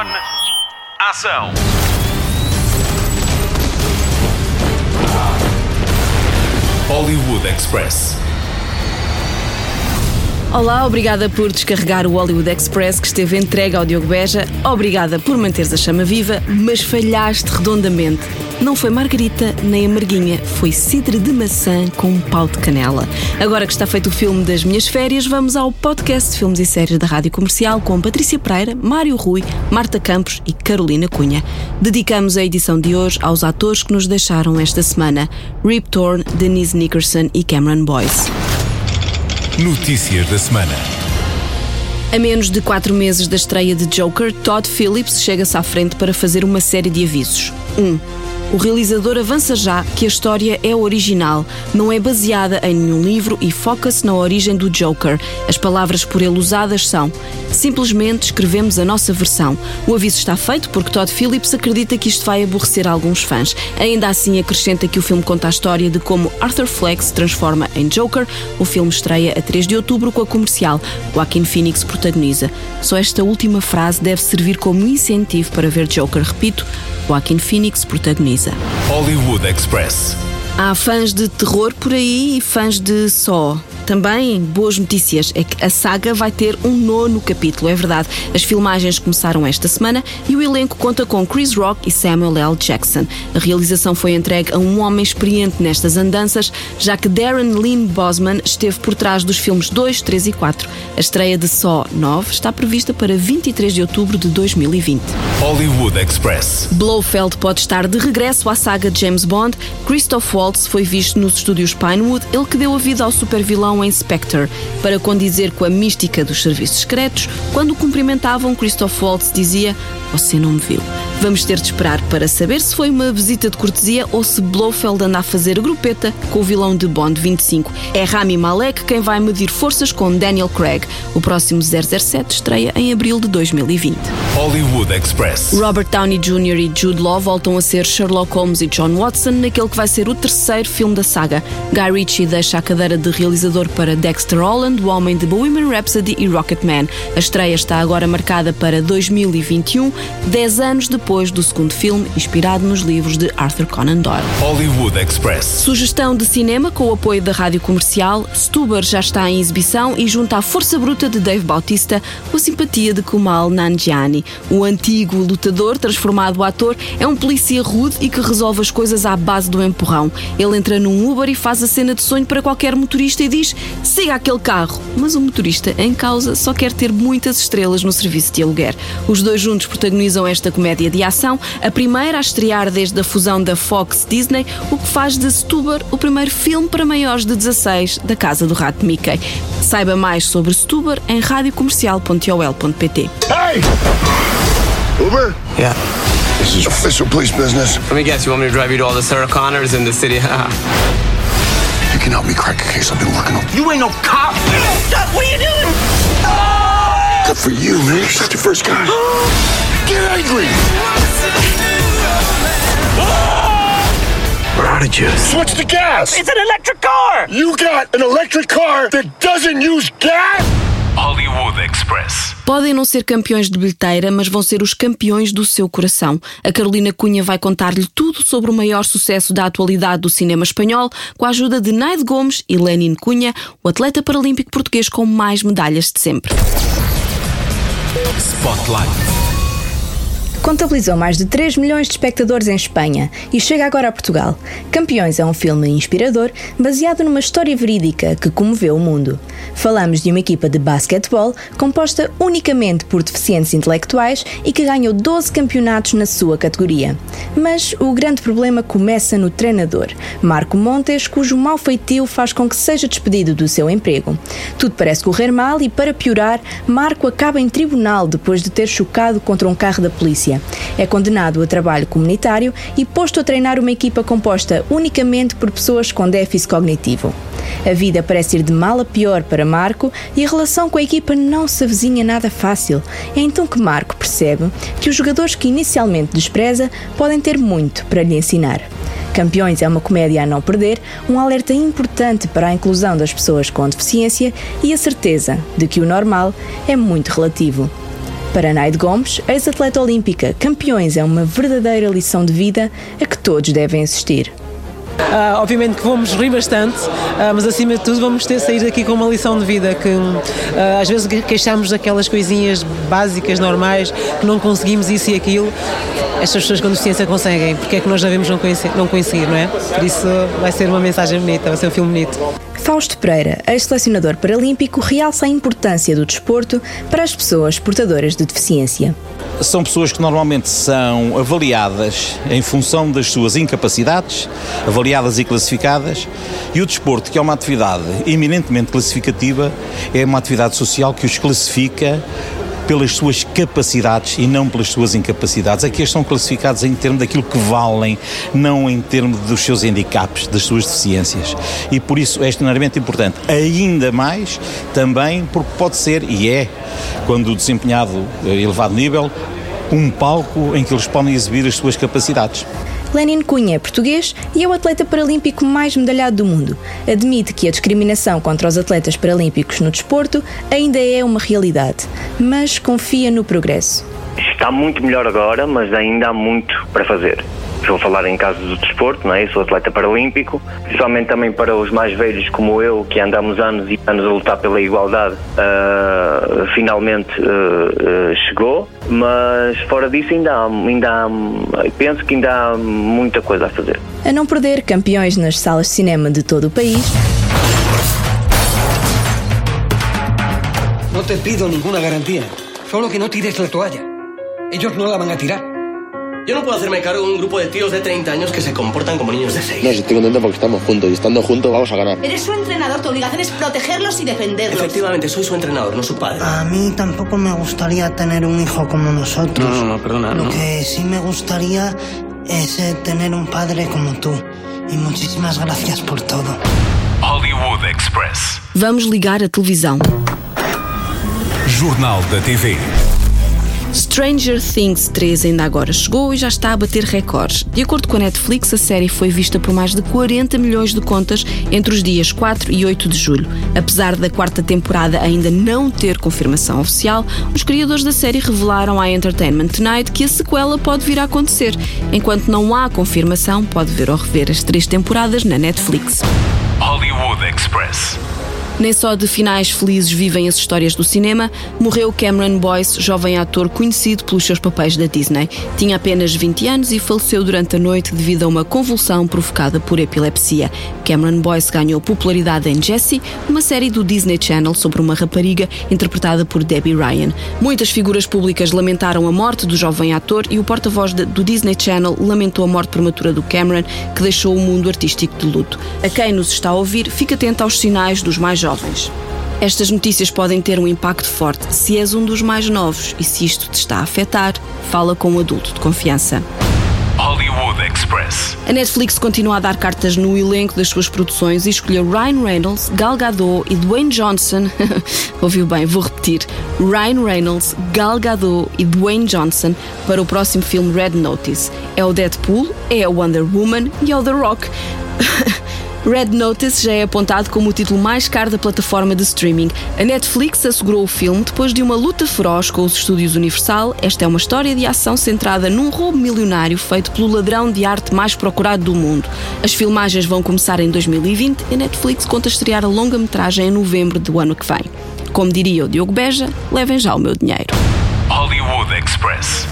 On. Ação. Hollywood Express. Olá, obrigada por descarregar o Hollywood Express que esteve entregue ao Diogo Beja. Obrigada por manteres a chama viva, mas falhaste redondamente. Não foi margarita nem amarguinha, foi cidre de maçã com um pau de canela. Agora que está feito o filme das minhas férias, vamos ao podcast de filmes e séries da Rádio Comercial com Patrícia Pereira, Mário Rui, Marta Campos e Carolina Cunha. Dedicamos a edição de hoje aos atores que nos deixaram esta semana: Rip Torn, Denise Nickerson e Cameron Boyce. Notícias da semana. A menos de quatro meses da estreia de Joker, Todd Phillips chega-se à frente para fazer uma série de avisos. 1. Um, o realizador avança já que a história é original, não é baseada em nenhum livro e foca-se na origem do Joker. As palavras por ele usadas são: simplesmente escrevemos a nossa versão. O aviso está feito porque Todd Phillips acredita que isto vai aborrecer alguns fãs. Ainda assim, acrescenta que o filme conta a história de como Arthur Fleck se transforma em Joker. O filme estreia a 3 de outubro com a comercial. Joaquin Phoenix protagoniza. Só esta última frase deve servir como incentivo para ver Joker. Repito, Joaquin Phoenix protagoniza. Hollywood Express. Há fãs de terror por aí e fãs de só. Também boas notícias é que a saga vai ter um nono capítulo, é verdade. As filmagens começaram esta semana e o elenco conta com Chris Rock e Samuel L. Jackson. A realização foi entregue a um homem experiente nestas andanças, já que Darren Lynn Bosman esteve por trás dos filmes 2, 3 e 4. A estreia de Só 9 está prevista para 23 de outubro de 2020. Hollywood Express. Blofeld pode estar de regresso à saga James Bond. Christoph Waltz foi visto nos estúdios Pinewood, ele que deu a vida ao supervilão em Spectre, para condizer com a mística dos serviços secretos. Quando o cumprimentavam, Christoph Waltz dizia: Você não me viu. Vamos ter de esperar para saber se foi uma visita de cortesia ou se Blofeld anda a fazer grupeta com o vilão de Bond 25. É Rami Malek quem vai medir forças com Daniel Craig. O próximo 007 estreia em abril de 2020. Hollywood Express. Robert Downey Jr. e Jude Law voltam a ser Sherlock Holmes e John Watson naquele que vai ser o terceiro filme da saga. Guy Ritchie deixa a cadeira de realizador para Dexter Holland, o homem de Bohemian Rhapsody e Rocketman. A estreia está agora marcada para 2021, 10 anos depois do segundo filme, inspirado nos livros de Arthur Conan Doyle. Hollywood Express. Sugestão de cinema com o apoio da rádio comercial. Stuber já está em exibição e junta à força bruta de Dave Bautista com a simpatia de Kumal Nanjiani. O antigo lutador, transformado ator, é um polícia rude e que resolve as coisas à base do empurrão. Ele entra num Uber e faz a cena de sonho para qualquer motorista e diz: siga aquele carro. Mas o motorista em causa só quer ter muitas estrelas no serviço de aluguer. Os dois juntos protagonizam esta comédia de ação, a primeira a estrear desde a fusão da Fox Disney, o que faz de Stuber o primeiro filme para maiores de 16 da Casa do Rato Mickey. Saiba mais sobre Stuber em radiocomercial.ol.pt. Hey! Uber? Yeah. This is official police business. Let me guess, you want me to drive you to all the Sarah Connors in the city? You can help me crack a case I've been working on. You ain't no cop. Stop! What are you doing? Good for you, man. You're such a first guy. Get angry! Out of juice. Switch to gas! It's an electric car. You got an electric car that doesn't use gas? Hollywood Express. Podem não ser campeões de bilheteira, mas vão ser os campeões do seu coração. A Carolina Cunha vai contar-lhe tudo sobre o maior sucesso da atualidade do cinema espanhol, com a ajuda de Naide Gomes e Lenin Cunha, o atleta paralímpico português com mais medalhas de sempre. Spotlight. Contabilizou mais de 3 milhões de espectadores em Espanha e chega agora a Portugal. Campeões é um filme inspirador baseado numa história verídica que comoveu o mundo. Falamos de uma equipa de basquetebol composta unicamente por deficientes intelectuais e que ganhou 12 campeonatos na sua categoria. Mas o grande problema começa no treinador, Marco Montes, cujo mau feitio faz com que seja despedido do seu emprego. Tudo parece correr mal e, para piorar, Marco acaba em tribunal depois de ter chocado contra um carro da polícia. É condenado a trabalho comunitário e posto a treinar uma equipa composta unicamente por pessoas com déficit cognitivo. A vida parece ir de mal a pior para Marco e a relação com a equipa não se avizinha nada fácil. É então que Marco percebe que os jogadores que inicialmente despreza podem ter muito para lhe ensinar. Campeões é uma comédia a não perder, um alerta importante para a inclusão das pessoas com deficiência e a certeza de que o normal é muito relativo. Para Naide Gomes, ex-atleta olímpica, campeões é uma verdadeira lição de vida a que todos devem assistir. Uh, obviamente que vamos rir bastante, uh, mas acima de tudo vamos ter sair daqui com uma lição de vida que uh, às vezes queixamos daquelas coisinhas básicas, normais, que não conseguimos isso e aquilo. Estas pessoas com deficiência conseguem, porque é que nós devemos não, conhecer, não conseguir, não é? Por isso vai ser uma mensagem bonita, vai ser um filme bonito. Fausto Pereira, ex-selecionador paralímpico, realça a importância do desporto para as pessoas portadoras de deficiência. São pessoas que normalmente são avaliadas em função das suas incapacidades, avaliadas e classificadas, e o desporto, que é uma atividade eminentemente classificativa, é uma atividade social que os classifica pelas suas capacidades e não pelas suas incapacidades. Aqui eles são classificados em termos daquilo que valem, não em termos dos seus handicaps, das suas deficiências. E por isso é extraordinariamente importante. Ainda mais também porque pode ser, e é, quando desempenhado a elevado nível, um palco em que eles podem exibir as suas capacidades. Lenin Cunha é português e é o atleta paralímpico mais medalhado do mundo. Admite que a discriminação contra os atletas paralímpicos no desporto ainda é uma realidade, mas confia no progresso. Está muito melhor agora, mas ainda há muito para fazer. Estou a falar em casos do desporto, não é? Eu sou atleta paralímpico, principalmente também para os mais velhos como eu, que andamos anos e anos a lutar pela igualdade, uh, finalmente uh, uh, chegou, mas fora disso ainda há, ainda há, penso que ainda há muita coisa a fazer. A não perder campeões nas salas de cinema de todo o país. Não te pido nenhuma garantia, solo que não tires a toalha. Eles não la van a tirar. Yo no puedo hacerme cargo de un grupo de tíos de 30 años que se comportan como niños de 6. No, si estoy contento porque estamos juntos y estando juntos vamos a ganar. Eres su entrenador, tu obligación es protegerlos y defenderlos. Efectivamente, soy su entrenador, no su padre. A mí tampoco me gustaría tener un hijo como nosotros. No, no, no perdona. Lo no. que sí me gustaría es eh, tener un padre como tú. Y muchísimas gracias por todo. Hollywood Express. Vamos ligar a televisão. Jornal da TV. Stranger Things 3 ainda agora chegou e já está a bater recordes. De acordo com a Netflix, a série foi vista por mais de 40 milhões de contas entre os dias 4 e 8 de julho. Apesar da quarta temporada ainda não ter confirmação oficial, os criadores da série revelaram à Entertainment Tonight que a sequela pode vir a acontecer. Enquanto não há confirmação, pode ver ou rever as três temporadas na Netflix. Hollywood Express. Nem só de finais felizes vivem as histórias do cinema, morreu Cameron Boyce, jovem ator conhecido pelos seus papéis da Disney. Tinha apenas 20 anos e faleceu durante a noite devido a uma convulsão provocada por epilepsia. Cameron Boyce ganhou popularidade em Jessie, uma série do Disney Channel sobre uma rapariga interpretada por Debbie Ryan. Muitas figuras públicas lamentaram a morte do jovem ator e o porta-voz do Disney Channel lamentou a morte prematura do Cameron, que deixou o mundo artístico de luto. A quem nos está a ouvir, fique atento aos sinais dos mais jovens jovens. Estas notícias podem ter um impacto forte se és um dos mais novos e se isto te está a afetar, fala com um adulto de confiança. Hollywood Express. A Netflix continua a dar cartas no elenco das suas produções e escolheu Ryan Reynolds, Gal Gadot e Dwayne Johnson. Ouviu bem, vou repetir. Ryan Reynolds, Gal Gadot e Dwayne Johnson para o próximo filme Red Notice. É o Deadpool, é a Wonder Woman e é o The Rock. Red Notice já é apontado como o título mais caro da plataforma de streaming. A Netflix assegurou o filme depois de uma luta feroz com os estúdios Universal. Esta é uma história de ação centrada num roubo milionário feito pelo ladrão de arte mais procurado do mundo. As filmagens vão começar em 2020 e a Netflix conta estrear a longa-metragem em novembro do ano que vem. Como diria o Diogo Beja, levem já o meu dinheiro. Hollywood Express.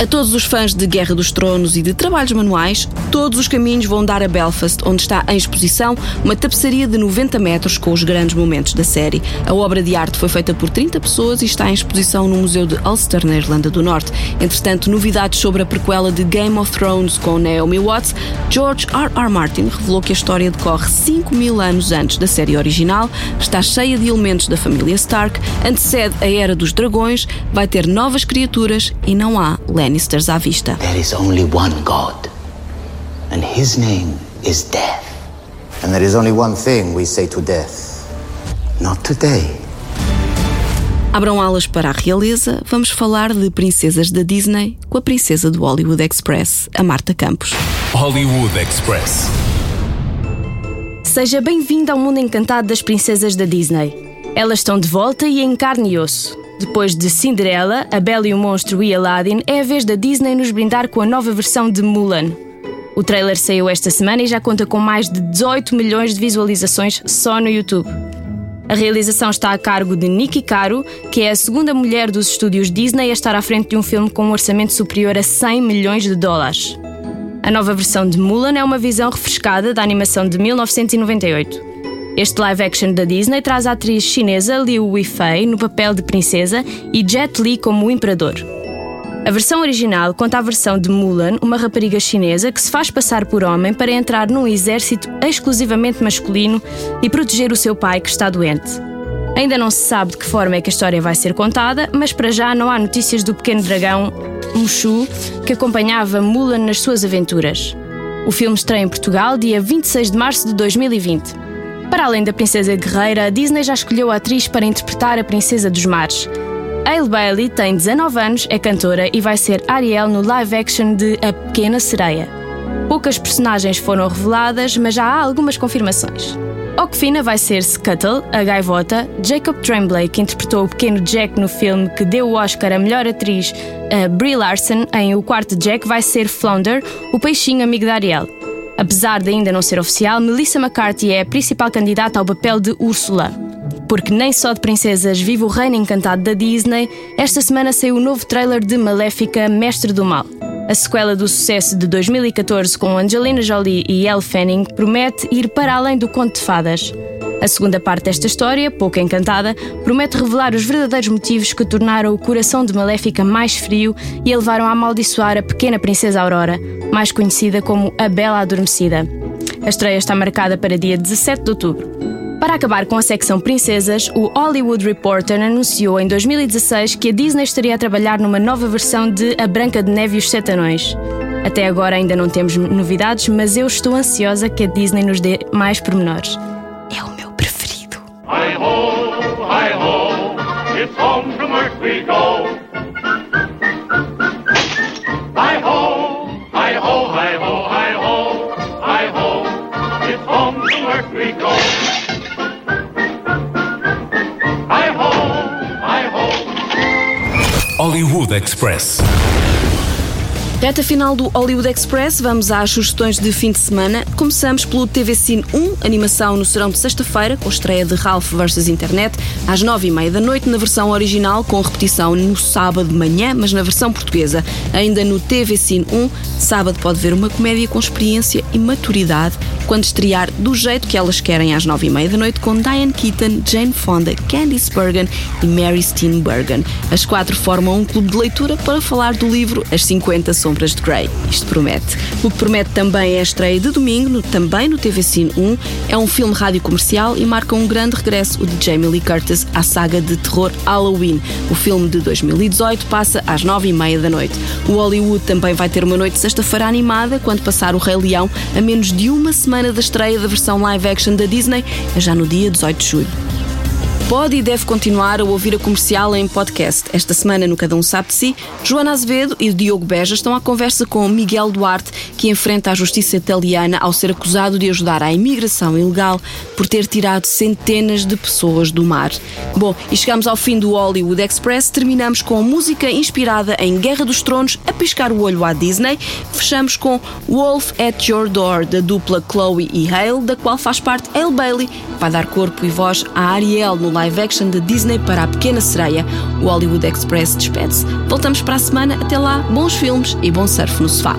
A todos os fãs de Guerra dos Tronos e de trabalhos manuais, todos os caminhos vão dar a Belfast, onde está em exposição uma tapeçaria de 90 metros com os grandes momentos da série. A obra de arte foi feita por 30 pessoas e está em exposição no Museu de Ulster, na Irlanda do Norte. Entretanto, novidades sobre a prequela de Game of Thrones com Naomi Watts, George R. R. Martin revelou que a história decorre 5 mil anos antes da série original, está cheia de elementos da família Stark, antecede a Era dos Dragões, vai ter novas criaturas e não há Lannisters à vista. There is only one God, and his name is death. And there is only one thing we say to death not today. Abram alas para a realeza, vamos falar de princesas da Disney com a princesa do Hollywood Express, a Marta Campos. Hollywood Express. Seja bem-vindo ao mundo encantado das princesas da Disney. Elas estão de volta e em carne e osso. Depois de Cinderela, A Bela e o Monstro e Aladdin, é a vez da Disney nos brindar com a nova versão de Mulan. O trailer saiu esta semana e já conta com mais de 18 milhões de visualizações só no YouTube. A realização está a cargo de Nikki Caro, que é a segunda mulher dos estúdios Disney a estar à frente de um filme com um orçamento superior a 100 milhões de dólares. A nova versão de Mulan é uma visão refrescada da animação de 1998. Este live action da Disney traz a atriz chinesa Liu Weifei no papel de princesa e Jet Li como o imperador. A versão original conta a versão de Mulan, uma rapariga chinesa que se faz passar por homem para entrar num exército exclusivamente masculino e proteger o seu pai que está doente. Ainda não se sabe de que forma é que a história vai ser contada, mas para já não há notícias do pequeno dragão Mushu que acompanhava Mulan nas suas aventuras. O filme estreia em Portugal dia 26 de março de 2020. Para além da princesa guerreira, a Disney já escolheu a atriz para interpretar a princesa dos mares. Hale Bailey tem 19 anos, é cantora e vai ser Ariel no live action de A Pequena Sereia. Poucas personagens foram reveladas, mas já há algumas confirmações. Okfina vai ser Scuttle, a gaivota, Jacob Tremblay, que interpretou o pequeno Jack no filme que deu o Oscar a melhor atriz, a Brie Larson, em O Quarto Jack, vai ser Flounder, o peixinho amigo da Ariel. Apesar de ainda não ser oficial, Melissa McCarthy é a principal candidata ao papel de Úrsula. Porque nem só de princesas vive o reino encantado da Disney, esta semana saiu o novo trailer de Maléfica Mestre do Mal. A sequela do sucesso de 2014 com Angelina Jolie e Elle Fanning promete ir para além do conto de fadas. A segunda parte desta história, pouco encantada, promete revelar os verdadeiros motivos que tornaram o coração de Maléfica mais frio e a levaram a amaldiçoar a pequena princesa Aurora, mais conhecida como a Bela Adormecida. A estreia está marcada para dia 17 de outubro. Para acabar com a secção Princesas, o Hollywood Reporter anunciou em 2016 que a Disney estaria a trabalhar numa nova versão de A Branca de Neve e os Sete Anões. Até agora ainda não temos novidades, mas eu estou ansiosa que a Disney nos dê mais pormenores. Hi ho, hi ho, it's home from earth we go. Hi ho, hi ho, hi ho, hi ho, hi ho, it's home from earth we go. Hi ho, hi ho. Hollywood Express. Reta final do Hollywood Express, vamos às sugestões de fim de semana. Começamos pelo TV Cine 1, animação no serão de sexta-feira, com estreia de Ralph vs Internet, às nove e meia da noite, na versão original, com repetição no sábado de manhã, mas na versão portuguesa. Ainda no TV Cine 1, sábado pode ver uma comédia com experiência e maturidade, quando estrear do jeito que elas querem às nove e meia da noite, com Diane Keaton, Jane Fonda, Candice Bergen e Mary Steenburgen. As quatro formam um clube de leitura para falar do livro As 50 Sombras de Grey. Isto promete. O que promete também é a estreia de domingo, também no TV Cine 1. É um filme rádio comercial e marca um grande regresso, o de Jamie Lee Curtis, à saga de terror Halloween. O filme de 2018 passa às nove e meia da noite. O Hollywood também vai ter uma noite sexta-feira animada, quando passar o Rei Leão, a menos de uma semana da estreia da versão live action da Disney, já no dia 18 de julho. Pode e deve continuar a ouvir a comercial em podcast. Esta semana, no Cada Um Sabe de Si, Joana Azevedo e Diogo Beja estão à conversa com Miguel Duarte, que enfrenta a justiça italiana ao ser acusado de ajudar à imigração ilegal por ter tirado centenas de pessoas do mar. Bom, e chegamos ao fim do Hollywood Express. Terminamos com música inspirada em Guerra dos Tronos, a piscar o olho à Disney. Fechamos com Wolf at Your Door, da dupla Chloe e Hale, da qual faz parte Hale Bailey, vai dar corpo e voz a Ariel no live action da Disney para a Pequena Sereia. O Hollywood Express despede-se. Voltamos para a semana. Até lá, bons filmes e bom surf no sofá.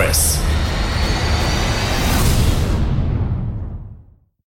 Express.